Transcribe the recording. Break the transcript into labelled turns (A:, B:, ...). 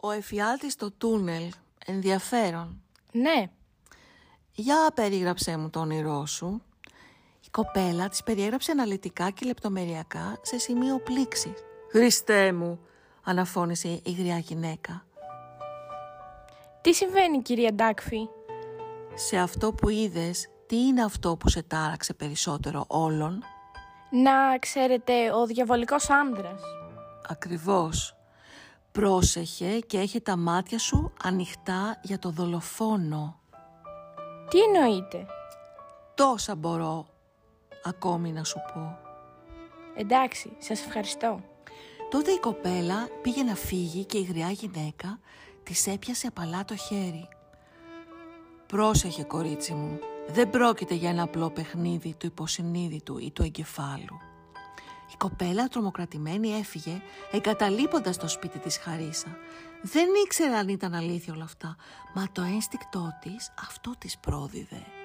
A: Ο εφιάλτης στο τούνελ. Ενδιαφέρον.
B: Ναι.
A: Για περίγραψέ μου το όνειρό σου. Η κοπέλα της περιέγραψε αναλυτικά και λεπτομεριακά σε σημείο πλήξης. «Χριστέ μου», αναφώνησε η γριά γυναίκα.
B: Τι συμβαίνει κυρία Ντάκφη;
A: Σε αυτό που είδες, τι είναι αυτό που σε τάραξε περισσότερο όλων;
B: Να ξέρετε, ο διαβολικός άντρας.
A: Ακριβώς. Πρόσεχε και έχει τα μάτια σου ανοιχτά για το δολοφόνο.
B: Τι εννοείτε;
A: Τόσα μπορώ ακόμη να σου πω.
B: Εντάξει, σας ευχαριστώ.
A: Τότε η κοπέλα πήγε να φύγει και η γριά γυναίκα της έπιασε απαλά το χέρι. Πρόσεχε κορίτσι μου, δεν πρόκειται για ένα απλό παιχνίδι του υποσυνείδητου ή του εγκεφάλου. Η κοπέλα τρομοκρατημένη έφυγε εγκαταλείποντας το σπίτι της Χαρίσα. Δεν ήξερε αν ήταν αλήθεια όλα αυτά, μα το ένστικτό της αυτό της πρόδιδε.